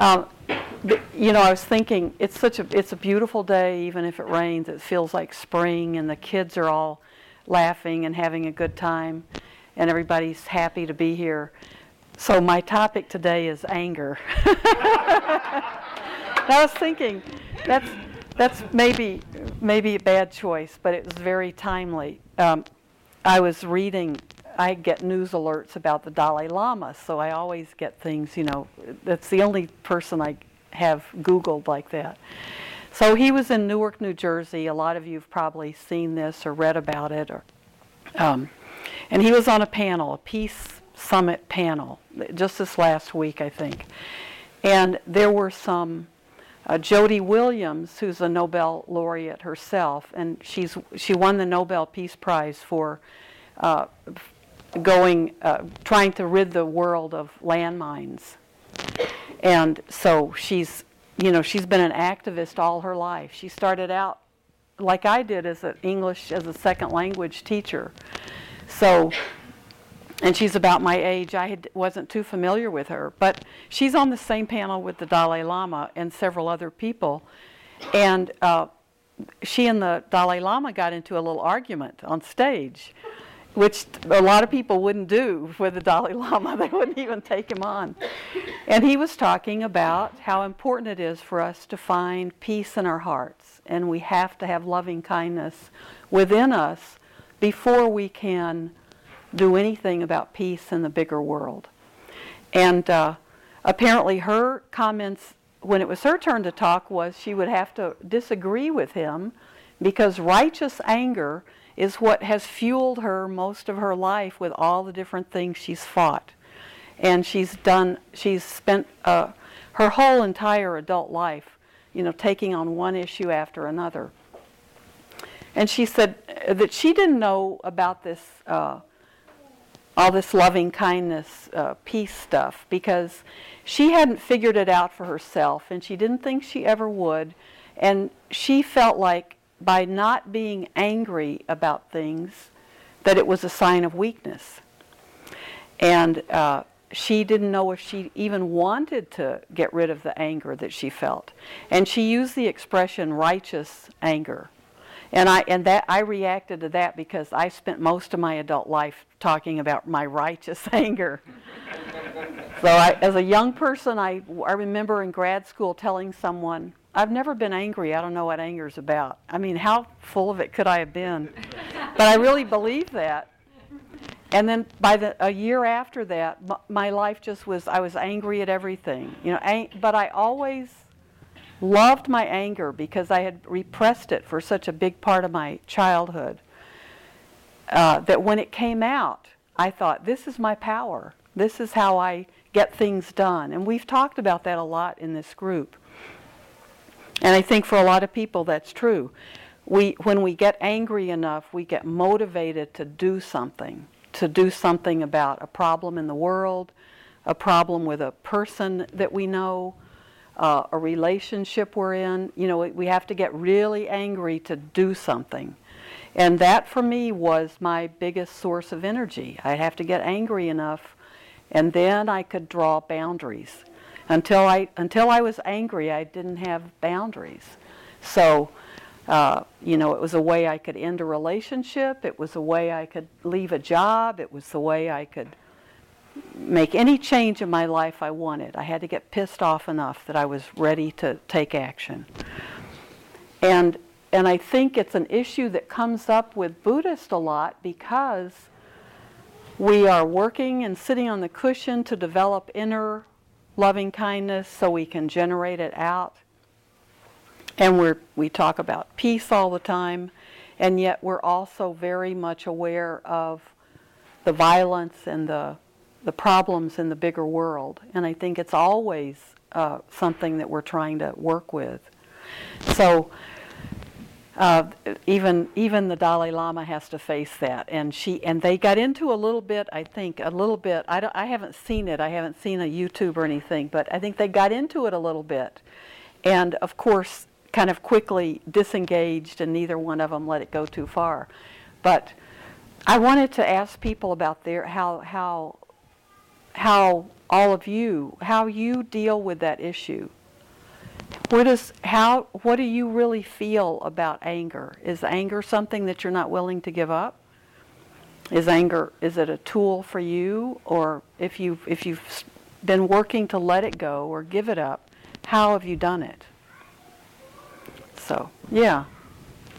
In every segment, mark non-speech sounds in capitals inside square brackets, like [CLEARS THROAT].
Um, you know, I was thinking it's such a it's a beautiful day. Even if it rains, it feels like spring, and the kids are all laughing and having a good time, and everybody's happy to be here. So my topic today is anger. [LAUGHS] I was thinking that's that's maybe maybe a bad choice, but it was very timely. Um, I was reading. I get news alerts about the Dalai Lama, so I always get things. You know, that's the only person I have Googled like that. So he was in Newark, New Jersey. A lot of you have probably seen this or read about it, or um, and he was on a panel, a peace summit panel, just this last week, I think. And there were some uh, Jody Williams, who's a Nobel laureate herself, and she's she won the Nobel Peace Prize for uh, going uh, trying to rid the world of landmines, and so she's you know she's been an activist all her life. She started out like I did as an English as a second language teacher, so and she's about my age. I had, wasn't too familiar with her, but she's on the same panel with the Dalai Lama and several other people. And uh, she and the Dalai Lama got into a little argument on stage, which a lot of people wouldn't do with the Dalai Lama. [LAUGHS] They wouldn't even take him on. And he was talking about how important it is for us to find peace in our hearts, and we have to have loving kindness within us before we can do anything about peace in the bigger world. And uh, apparently, her comments when it was her turn to talk was she would have to disagree with him because righteous anger is what has fueled her most of her life with all the different things she's fought. And she's done, she's spent uh, her whole entire adult life, you know, taking on one issue after another. And she said that she didn't know about this uh, all this loving kindness, uh, peace stuff, because she hadn't figured it out for herself and she didn't think she ever would. And she felt like by not being angry about things, that it was a sign of weakness. And uh, she didn't know if she even wanted to get rid of the anger that she felt. And she used the expression righteous anger. And I and that I reacted to that because I spent most of my adult life talking about my righteous [LAUGHS] anger. so I, as a young person, I, I remember in grad school telling someone, I've never been angry. I don't know what anger is about. I mean, how full of it could I have been? but I really believed that. And then by the a year after that, m- my life just was I was angry at everything. You know, ang- but I always loved my anger because I had repressed it for such a big part of my childhood. Uh, that when it came out, I thought, this is my power. This is how I get things done. And we've talked about that a lot in this group. And I think for a lot of people that's true. We, when we get angry enough, we get motivated to do something, to do something about a problem in the world, a problem with a person that we know, uh, a relationship we're in. You know, we have to get really angry to do something. And that for me was my biggest source of energy. I have to get angry enough, and then I could draw boundaries. Until I, until I was angry, I didn't have boundaries. So, uh, you know, it was a way I could end a relationship, it was a way I could leave a job, it was the way I could make any change in my life I wanted. I had to get pissed off enough that I was ready to take action. And and I think it's an issue that comes up with Buddhists a lot because we are working and sitting on the cushion to develop inner loving kindness so we can generate it out. And we're, we talk about peace all the time, and yet we're also very much aware of the violence and the the problems in the bigger world. And I think it's always uh, something that we're trying to work with. So uh, even even the Dalai Lama has to face that, and she and they got into a little bit. I think a little bit. I don't, I haven't seen it. I haven't seen a YouTube or anything, but I think they got into it a little bit, and of course, kind of quickly disengaged, and neither one of them let it go too far. But I wanted to ask people about their how how how all of you, how you deal with that issue. What is, how, what do you really feel about anger? Is anger something that you're not willing to give up? Is anger, is it a tool for you? Or if you if you've been working to let it go or give it up, how have you done it? So, yeah.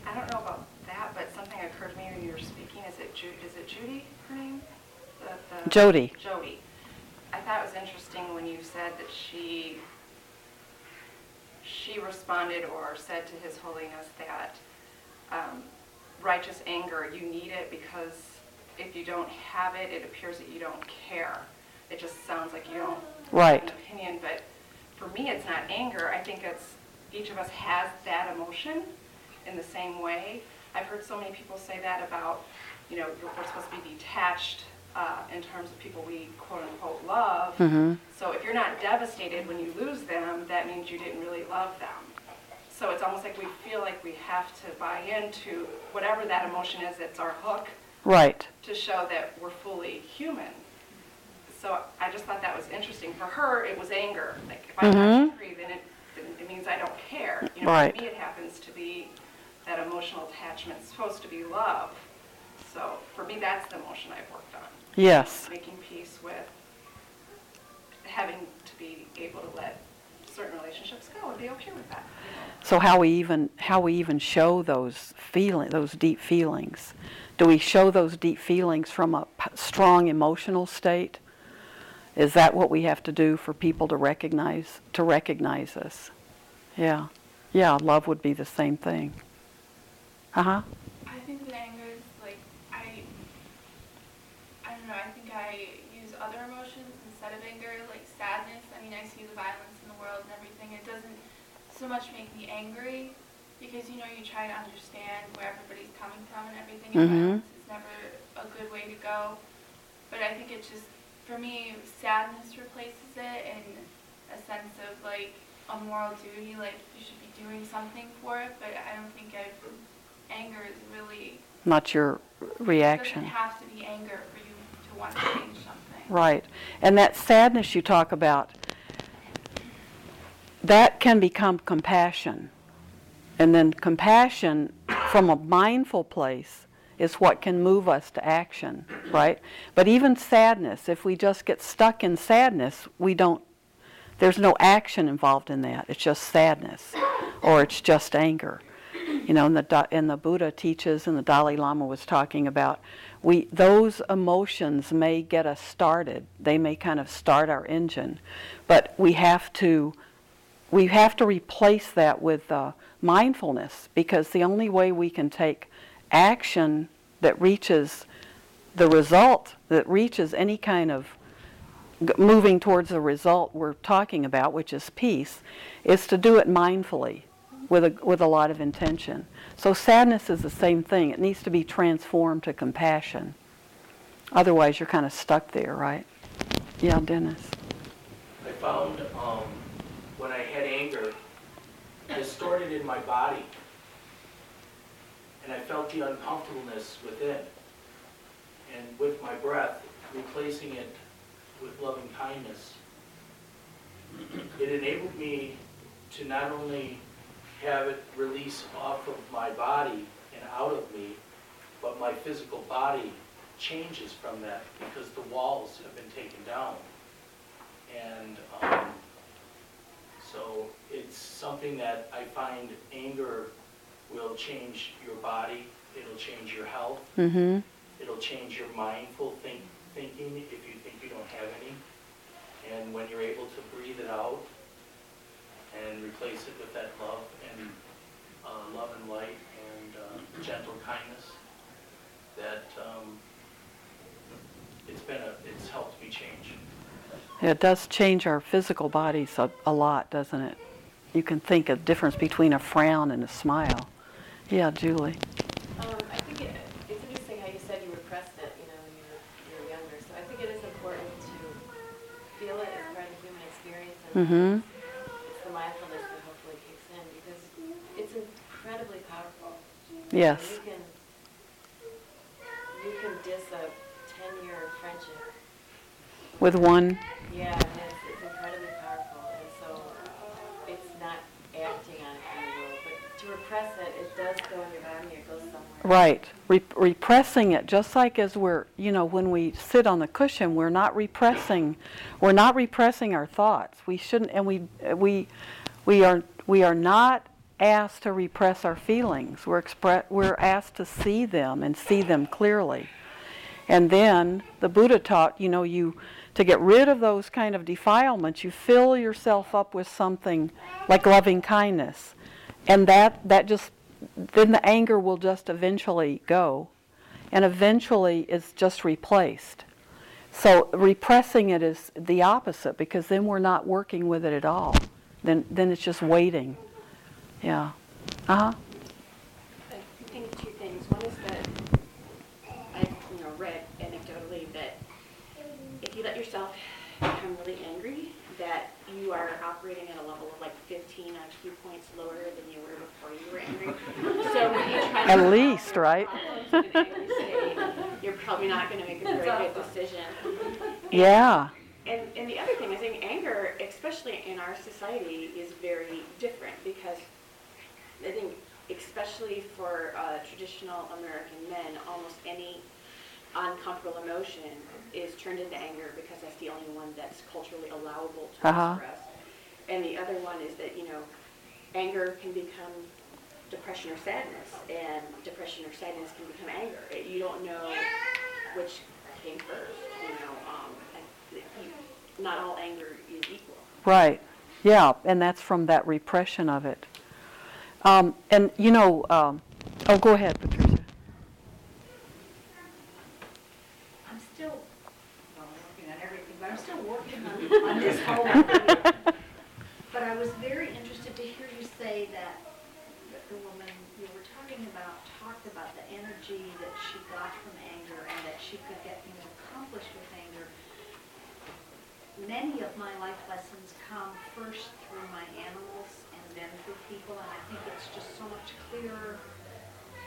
I don't know about that, but something occurred to me when you were speaking. Is it Ju, is it Judy, her name? The- the- Jody. Jody. I thought it was interesting when you said that she, she responded or said to His Holiness that um, righteous anger, you need it because if you don't have it, it appears that you don't care. It just sounds like you don't Right. have an opinion, but for me, it's not anger. I think it's, each of us has that emotion in the same way. I've heard so many people say that about, you know, we're supposed to be detached uh, in terms of people we quote-unquote love. Mhm. So if you're not devastated when you lose them, that means you didn't really love them. So it's almost like we feel like we have to buy into whatever that emotion is, it's our hook Right. to show that we're fully human. So I just thought that was interesting. For her, it was anger. Like, if I'm Mhm. not angry, then it, it means I don't care. You know, Right. for me, it happens to be that emotional attachment. It's supposed to be love. So for me, that's the emotion I've worked on. Yes. Making peace with having to be able to let certain relationships go and be okay with that. you know. So how we even how we even show those feeling those deep feelings? Do we show those deep feelings from a p- strong emotional state? Is that what we have to do for people to recognize to recognize us? Yeah. Yeah, love would be the same thing. Uh-huh. I think that anger is like I I don't know, I think I use other emotions instead of anger, like sadness. I mean I see the violence in the world and everything. It doesn't so much make me angry because you know you try to understand where everybody's coming from and everything and mm-hmm. violence is never a good way to go. But I think it's just for me sadness replaces it and a sense of like a moral duty, like you should be doing something for it, but I don't think I've anger is really Not your it reaction. doesn't have to be anger for you want to change something. Right. And that sadness you talk about, that can become compassion. And then compassion from a mindful place is what can move us to action, right? But even sadness, if we just get stuck in sadness, we don't, there's no action involved in that. It's just sadness or it's just anger. You know, and the, and the Buddha teaches, and the Dalai Lama was talking about, we, those emotions may get us started. They may kind of start our engine. But we have to, we have to replace that with uh, mindfulness because the only way we can take action that reaches the result, that reaches any kind of moving towards the result we're talking about, which is peace, is to do it mindfully with a, with a lot of intention. So sadness is the same thing. It needs to be transformed to compassion. Otherwise, you're kind of stuck there, right? Yeah, Dennis. I found um, when I had anger, I stored in my body. And I felt the uncomfortableness within. And with my breath, replacing it with loving kindness, it enabled me to not only have it release off of my body and out of me, but my physical body changes from that because the walls have been taken down. And um, so it's something that I find anger will change your body, it'll change your health, Mm-hmm. it'll change your mindful think, thinking if you think you don't have any. And when you're able to breathe it out and replace it with that love and uh, love and light and uh, gentle kindness, that um, it's been a, it's helped me change. It does change our physical bodies a, a lot, doesn't it? You can think a difference between a frown and a smile. Yeah, Julie. Um, I think it, it's interesting how you said you repressed it, you know, when you were, you were younger. So I think it is important to feel it as part of the human experience, and Mm-hmm. it's the mindfulness that hopefully kicks in because it's incredibly powerful. Yes. You can you can diss a ten-year friendship with one, Yeah, and it's, it's incredibly powerful, and so uh, it's not acting on it world, but to repress it, it does go in your body, it goes somewhere. right, re- repressing it, just like as we're, you know, when we sit on the cushion, we're not repressing, we're not repressing our thoughts. We shouldn't, and we, we, we are, we are not asked to repress our feelings. We're expre- we're asked to see them and see them clearly. And then the Buddha taught, you know, you to get rid of those kind of defilements, you fill yourself up with something like loving kindness. And that that just then the anger will just eventually go. And eventually it's just replaced. So repressing it is the opposite because then we're not working with it at all. Then then it's just waiting. Yeah. Uh-huh. I think two things. One is that I've, you know, read anecdotally that if you let yourself become really angry, that you are operating at a level of like 15 IQ points lower than you were before you were angry. So when you try to At solve least, right? problems in an angry state, you're probably not going to make a very good decision. Yeah. And, and the other thing, I think anger, especially in our society, is very different because I think, especially for uh, traditional American men, almost any uncomfortable emotion is turned into anger because that's the only one that's culturally allowable to Uh-huh. express. And the other one is that, you know, anger can become depression or sadness, and depression or sadness can become anger. It- You don't know which came first, you know. Um, I- you- not all anger is equal. Right. Yeah, and that's from that repression of it. Um, and you know, um, oh, go ahead, Patricia. I'm still, well, I'm working on everything, but I'm still working on, on this whole. But I was very interested to hear you say that, the woman you were talking about talked about the energy that she got from anger and that she could get things accomplished with anger. Many of my life lessons come first through my animals then through people, and I think it's just so much clearer.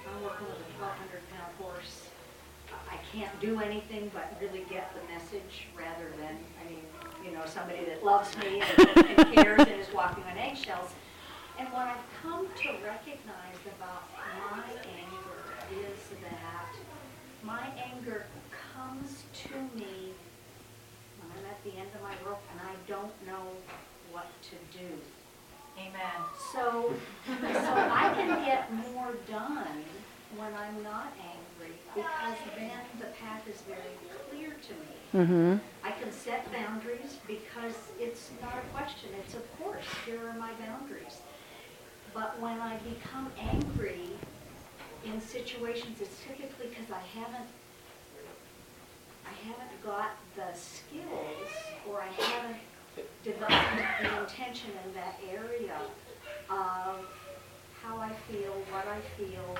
I'm working with a twelve hundred pound horse. I can't do anything but really get the message rather than, I mean, you know, somebody that loves me and and cares and is walking on eggshells. And what I've come to recognize about my anger is that my anger comes to me when I'm at the end of my rope and I don't know what to do. Amen. So, so I can get more done when I'm not angry because then the path is very clear to me. Mm-hmm. I can set boundaries because it's not a question, it's of course, here are my boundaries. But when I become angry in situations, it's typically because I haven't, I haven't got the skills or I haven't developed the intention in that area of how I feel, what I feel,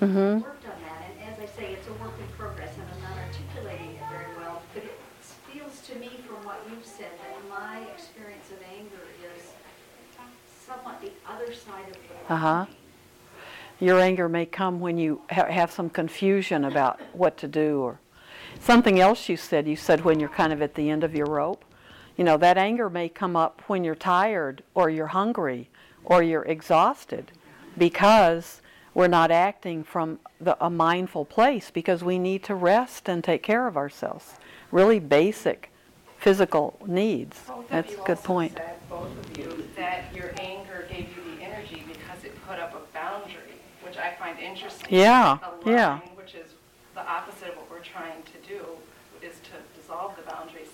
Mm-hmm. worked on that, and as I say, it's a work in progress, and I'm not articulating it very well, but it feels to me from what you've said that my experience of anger is somewhat the other side of the Uh-huh. Your anger may come when you ha- have some confusion about what to do or something else you said. You said when you're kind of at the end of your rope. You know, that anger may come up when you're tired or you're hungry or you're exhausted because we're not acting from the, a mindful place because we need to rest and take care of ourselves. Really basic physical needs. That's a good point. said, both of you, that your anger gave you the energy because it put up a boundary, which I find interesting. Yeah, A yeah. Which is the opposite of what we're trying to do, is to dissolve the boundary, so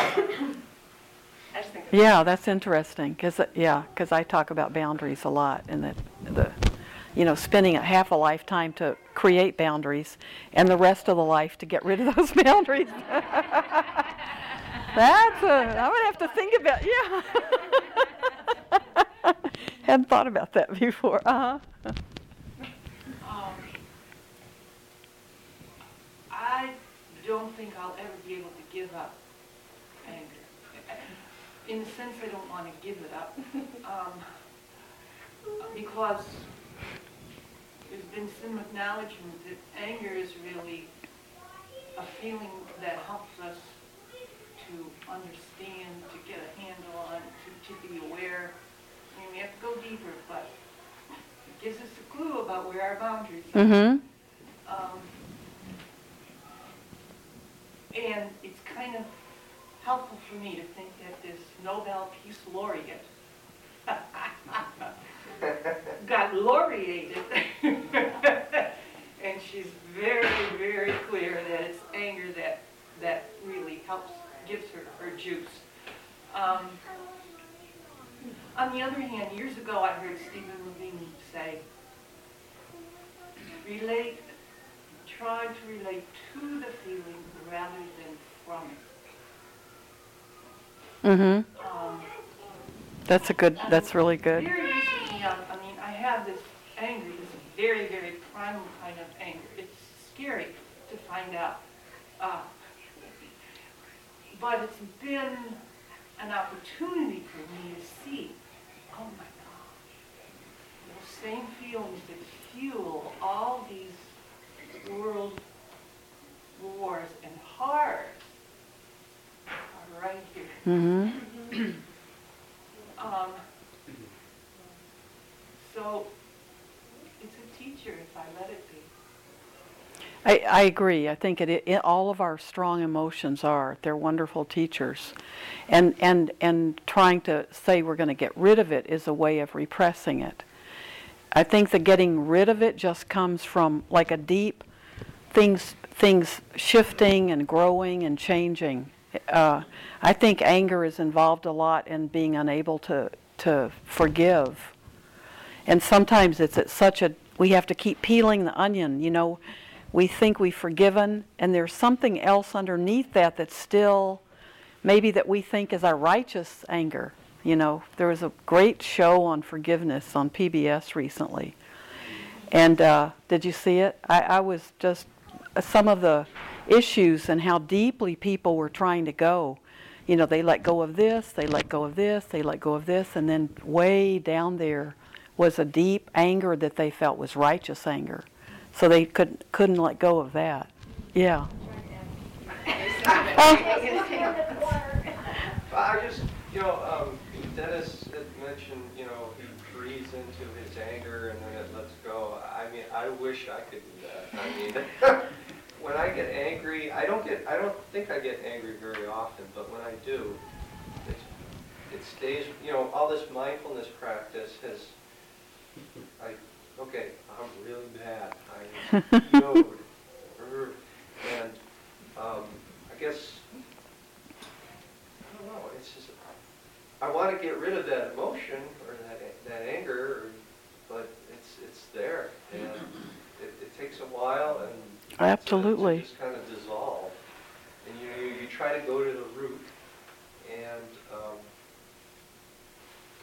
[COUGHS] I just think that's, I just think. that's- Yeah, that's interesting, because, yeah, because I talk about boundaries a lot, and that, the, you know, spending a half a lifetime to create boundaries, and the rest of the life to get rid of [LAUGHS] those boundaries. That's a, I'm gonna have to think about, yeah. [LAUGHS] Hadn't thought about that before, uh-huh. Um, I don't think I'll ever be able to give up anger. In a sense, I don't want to give it up, um, because there's been some acknowledgement that anger is really a feeling that helps us to understand, to get a handle on, to, to be aware. I mean, we have to go deeper, but it gives us a clue about where our boundaries are. Mm-hmm. Um, And it's kind of helpful for me to think that this Nobel Peace Laureate [LAUGHS] got laureated. And she's very, very clear that it's anger that, that really helps, gives her her juice. Um, On the other hand, years ago, I heard Stephen Levine say, relate try to relate to the feeling rather than from it. Mm-hmm. Um, That's a good, that's really good. Very um, I mean, I have this anger, this very, very primal kind of anger. It's scary to find out. Uh, but it's been an opportunity for me to see, oh my God, those same feelings that fuel all these world wars and horrors right here. Mm-hmm. [CLEARS THROAT] Um, so it's a teacher if I let it be. I, I agree. I think it, it, all of our strong emotions are. They're wonderful teachers. And, and, and trying to say we're going to get rid of it is a way of repressing it. I think that getting rid of it just comes from like a deep things, things shifting and growing and changing. Uh, I think anger is involved a lot in being unable to, to forgive. And sometimes it's at such a, we have to keep peeling the onion, you know. We think we've forgiven, and there's something else underneath that that's still, maybe that we think is our righteous anger. You know, there was a great show on forgiveness on PBS recently. And uh, did you see it? I, I was just, some of the issues and how deeply people were trying to go. You know, they let go of this, they let go of this, they let go of this, and then way down there was a deep anger that they felt was righteous anger. So they could, couldn't let go of that. Yeah. [LAUGHS] Well, I just, you know, um, Dennis had mentioned, you know, he breathes into his anger and then it lets go. I mean, I wish I could do that. I mean, [LAUGHS] when I get angry, I don't get, I don't think I get angry very often, but when I do, it's, it stays, you know, all this mindfulness practice has, I, okay, I'm really bad. I know, and, um, I guess, I don't know, it's just, I want to get rid of that emotion or that, that anger, but it's, it's there. And it, it takes a while and Absolutely. Just kind of dissolve. And you, you, you try to go to the root and, um,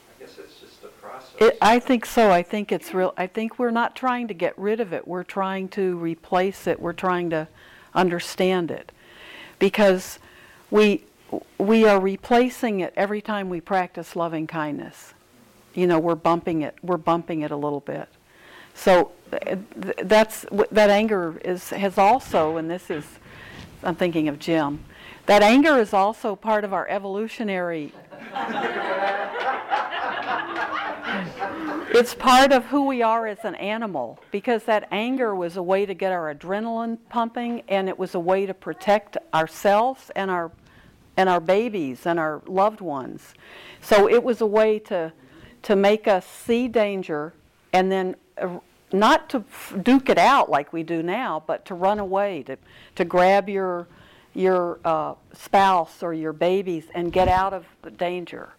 I guess it's just a process. It, I think so. I think it's real. I think we're not trying to get rid of it. We're trying to replace it. We're trying to understand it, because we we are replacing it every time we practice loving kindness. You know, we're bumping it. We're bumping it a little bit. So th- th- that's that anger is has also, and this is, I'm thinking of Jim. That anger is also part of our evolutionary [LAUGHS] it's part of who we are as an animal because that anger was a way to get our adrenaline pumping and it was a way to protect ourselves and our and our babies and our loved ones. So it was a way to to make us see danger and then uh, not to duke it out like we do now, but to run away, to to grab your your uh, spouse or your babies and get out of the danger.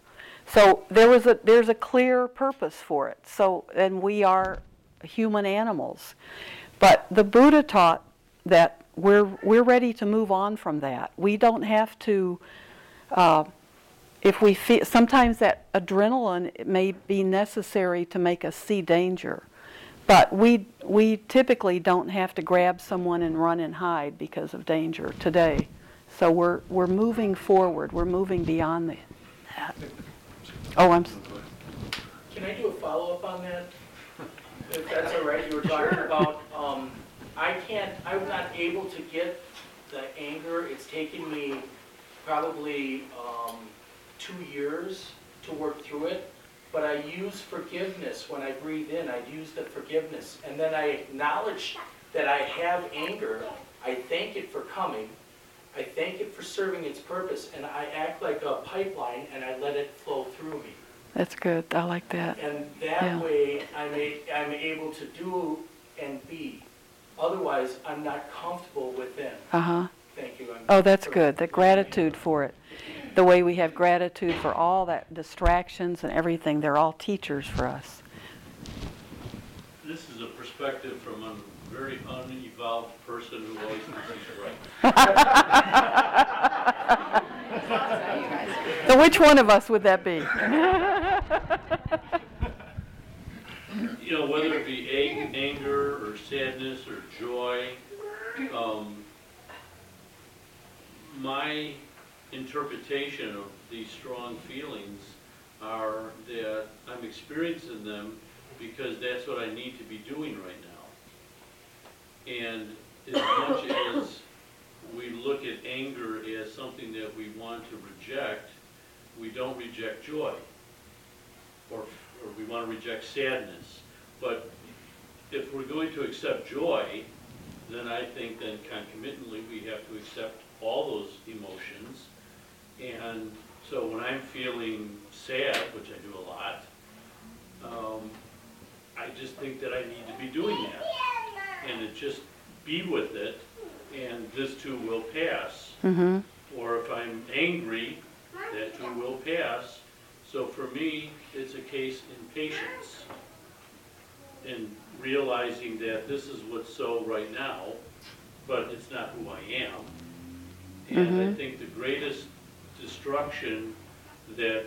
So there was a there's a clear purpose for it. So and we are human animals, but the Buddha taught that we're we're ready to move on from that. We don't have to. Uh, if we feel sometimes that adrenaline may be necessary to make us see danger, but we we typically don't have to grab someone and run and hide because of danger today. So we're we're moving forward. We're moving beyond that. Oh, I'm. Can I do a follow-up on that? If that's all right, you were talking about, um, I can't, I'm not able to get the anger, it's taken me probably um, two years to work through it, but I use forgiveness when I breathe in, I use the forgiveness, and then I acknowledge that I have anger, I thank it for coming, I thank it for serving its purpose, and I act like a pipeline and I let it flow through me. That's good. I like that. And Yeah. that way, I'm, a, I'm able to do and be. Otherwise, I'm not comfortable with within. Uh-huh. Thank you. I'm- Oh, that's good. The gratitude for it. The way we have gratitude for all that distractions and everything, they're all teachers for us. This is a perspective from a very unevolved person who always thinks he's right. [LAUGHS] So which one of us would that be? [LAUGHS] You know, whether it be anger or sadness or joy, um, my interpretation of these strong feelings are that I'm experiencing them because that's what I need to be doing right now. And as much as we look at anger as something that we want to reject, we don't reject joy. Or, or we want to reject sadness. But if we're going to accept joy, then I think then concomitantly, we have to accept all those emotions. And so when I'm feeling sad, which I do a lot, um, I just think that I need to be doing that. And to just be with it, and this too will pass. Mm-hmm. Or if I'm angry, that too will pass. So for me, it's a case in patience. and realizing that this is what's so right now, but it's not who I am. And I Mhm. think the greatest destruction that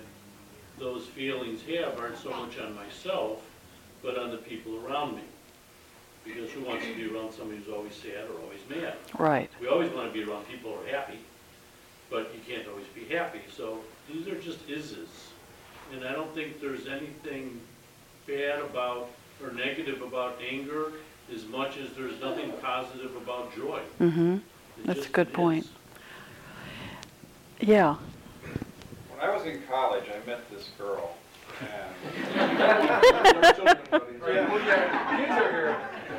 those feelings have aren't so much on myself, but on the people around me. Because who wants to be around somebody who's always sad or always mad? Right. We always want to be around people who are happy, but you can't always be happy. So these are just ises. And I don't think there's anything bad about or negative about anger as much as there's nothing positive about joy. Mm-hmm. That's a good point. Is. Yeah. When I was in college, I met this girl, and [LAUGHS] Yeah, well, yeah, kids are here.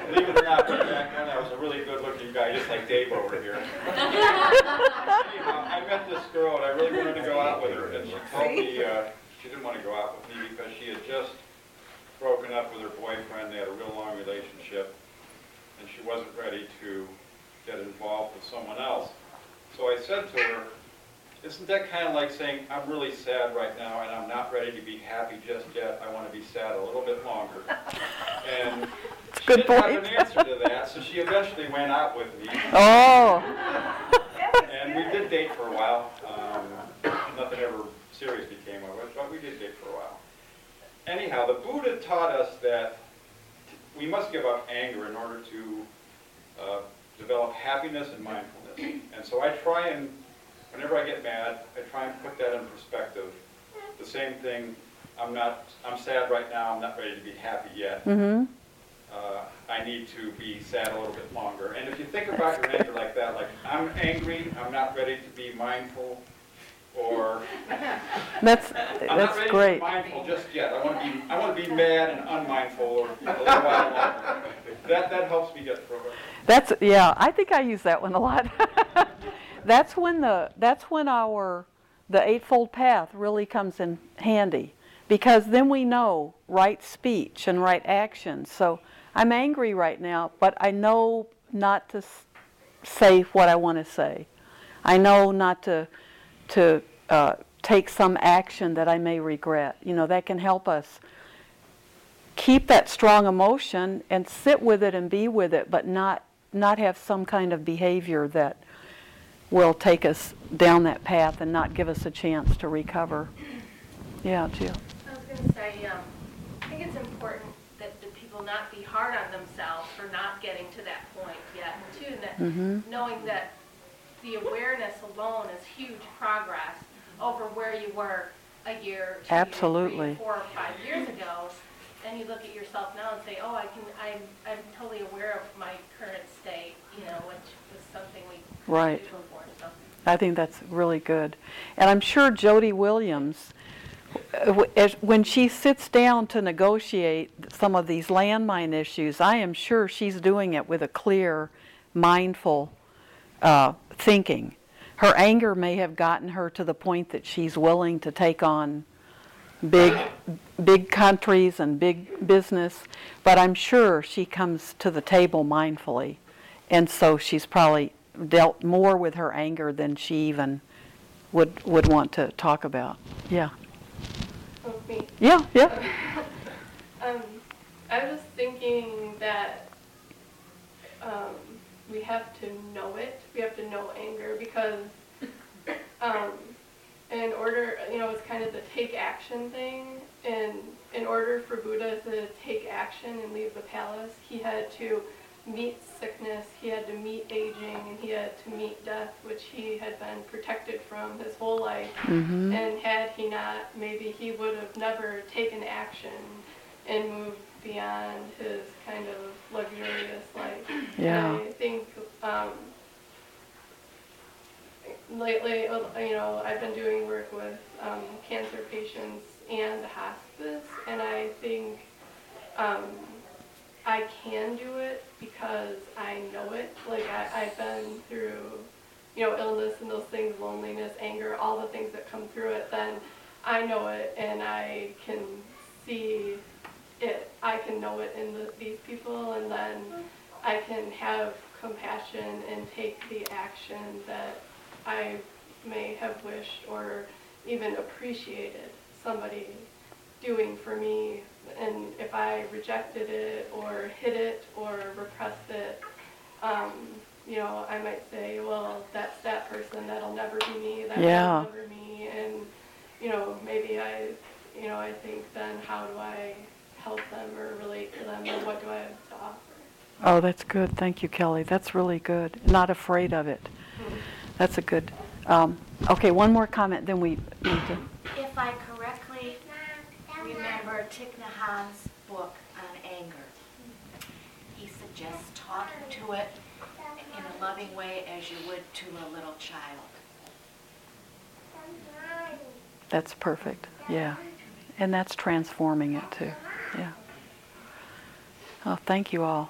believe it or not, back then I was a really good-looking guy, just like Dave over here. Anyhow, [LAUGHS] I met this girl, and I really wanted to go out with her, and she told me uh, she didn't want to go out with me because she had just broken up with her boyfriend, they had a real long relationship, and she wasn't ready to get involved with someone else. So I said to her, isn't that kind of like saying, I'm really sad right now and I'm not ready to be happy just yet. I want to be sad a little bit longer. And she Good didn't have point. an answer to that, so she eventually went out with me. Oh. And we did date for a while. Um, nothing ever seriously came of it, but we did date for a while. Anyhow, the Buddha taught us that we must give up anger in order to uh, develop happiness and mindfulness. And so I try and, whenever I get mad, I try and put that in perspective. The same thing, I'm not, I'm sad right now, I'm not ready to be happy yet. Mm-hmm. Uh, I need to be sad a little bit longer. And if you think about your anger like that, like, I'm angry, I'm not ready to be mindful, or [LAUGHS] That's, I'm not that's ready to great. be mindful just yet. I want to be, I want to be mad and unmindful or a little while longer. [LAUGHS] That, that helps me get through it. That's, yeah, I think I use that one a lot. [LAUGHS] That's when the, that's when our, the Eightfold Path really comes in handy. Because then we know right speech and right action. So I'm angry right now, but I know not to say what I want to say. I know not to, to uh, take some action that I may regret. You know, that can help us keep that strong emotion and sit with it and be with it, but not not have some kind of behavior that will take us down that path and not give us a chance to recover. Yeah, Jill. I was gonna say, um, I think it's important that the people not be hard on themselves for not getting to that point yet, and too, that Mhm. knowing that the awareness alone is huge progress over where you were a year, two years, three, Absolutely. four or five years ago. And you look at yourself now and say, oh, I can, I'm, I'm totally aware of my current state, you know, which was something we Right. so. I think that's really good. And I'm sure Jody Williams, uh, when she sits down to negotiate some of these landmine issues, I am sure she's doing it with a clear, mindful uh, thinking. Her anger may have gotten her to the point that she's willing to take on big, big countries and big business, but I'm sure she comes to the table mindfully. And so she's probably dealt more with her anger than she even would, would want to talk about. Yeah. Oh, me. Yeah, yeah. [LAUGHS] Um, I was thinking that um, we have to know it. We have to know anger because [COUGHS] um, in order, you know, it's kind of the take action thing. And in order for Buddha to take action and leave the palace, he had to meet sickness, he had to meet aging, and he had to meet death, which he had been protected from his whole life. Mm-hmm. And had he not, maybe he would have never taken action and moved beyond his kind of luxurious life. Yeah. And I think um, lately, uh, you know, I've been doing work with um, cancer patients and hospice, and I think um, I can do it because I know it. Like I, I've been through, you know, illness and those things, loneliness, anger, all the things that come through it. Then I know it, and I can see it. I can know it in the, these people, and then I can have compassion and take the action that I may have wished or even appreciated somebody doing for me. And if I rejected it or hid it or repressed it, um, you know, I might say, well, that's that person, that'll never be me, that'll Yeah. never me. And, you know, maybe I, you know, I think then how do I help them or relate to them and what do I have to offer? Oh, that's good. Thank you, Kelly. That's really good. Not afraid of it. That's a good. Um, okay, one more comment, then we need to. If I correctly remember Thich Nhat Hanh's book on anger, he suggests talking to it in a loving way as you would to a little child. That's perfect. Yeah. And that's transforming it too. Yeah. Oh, thank you all.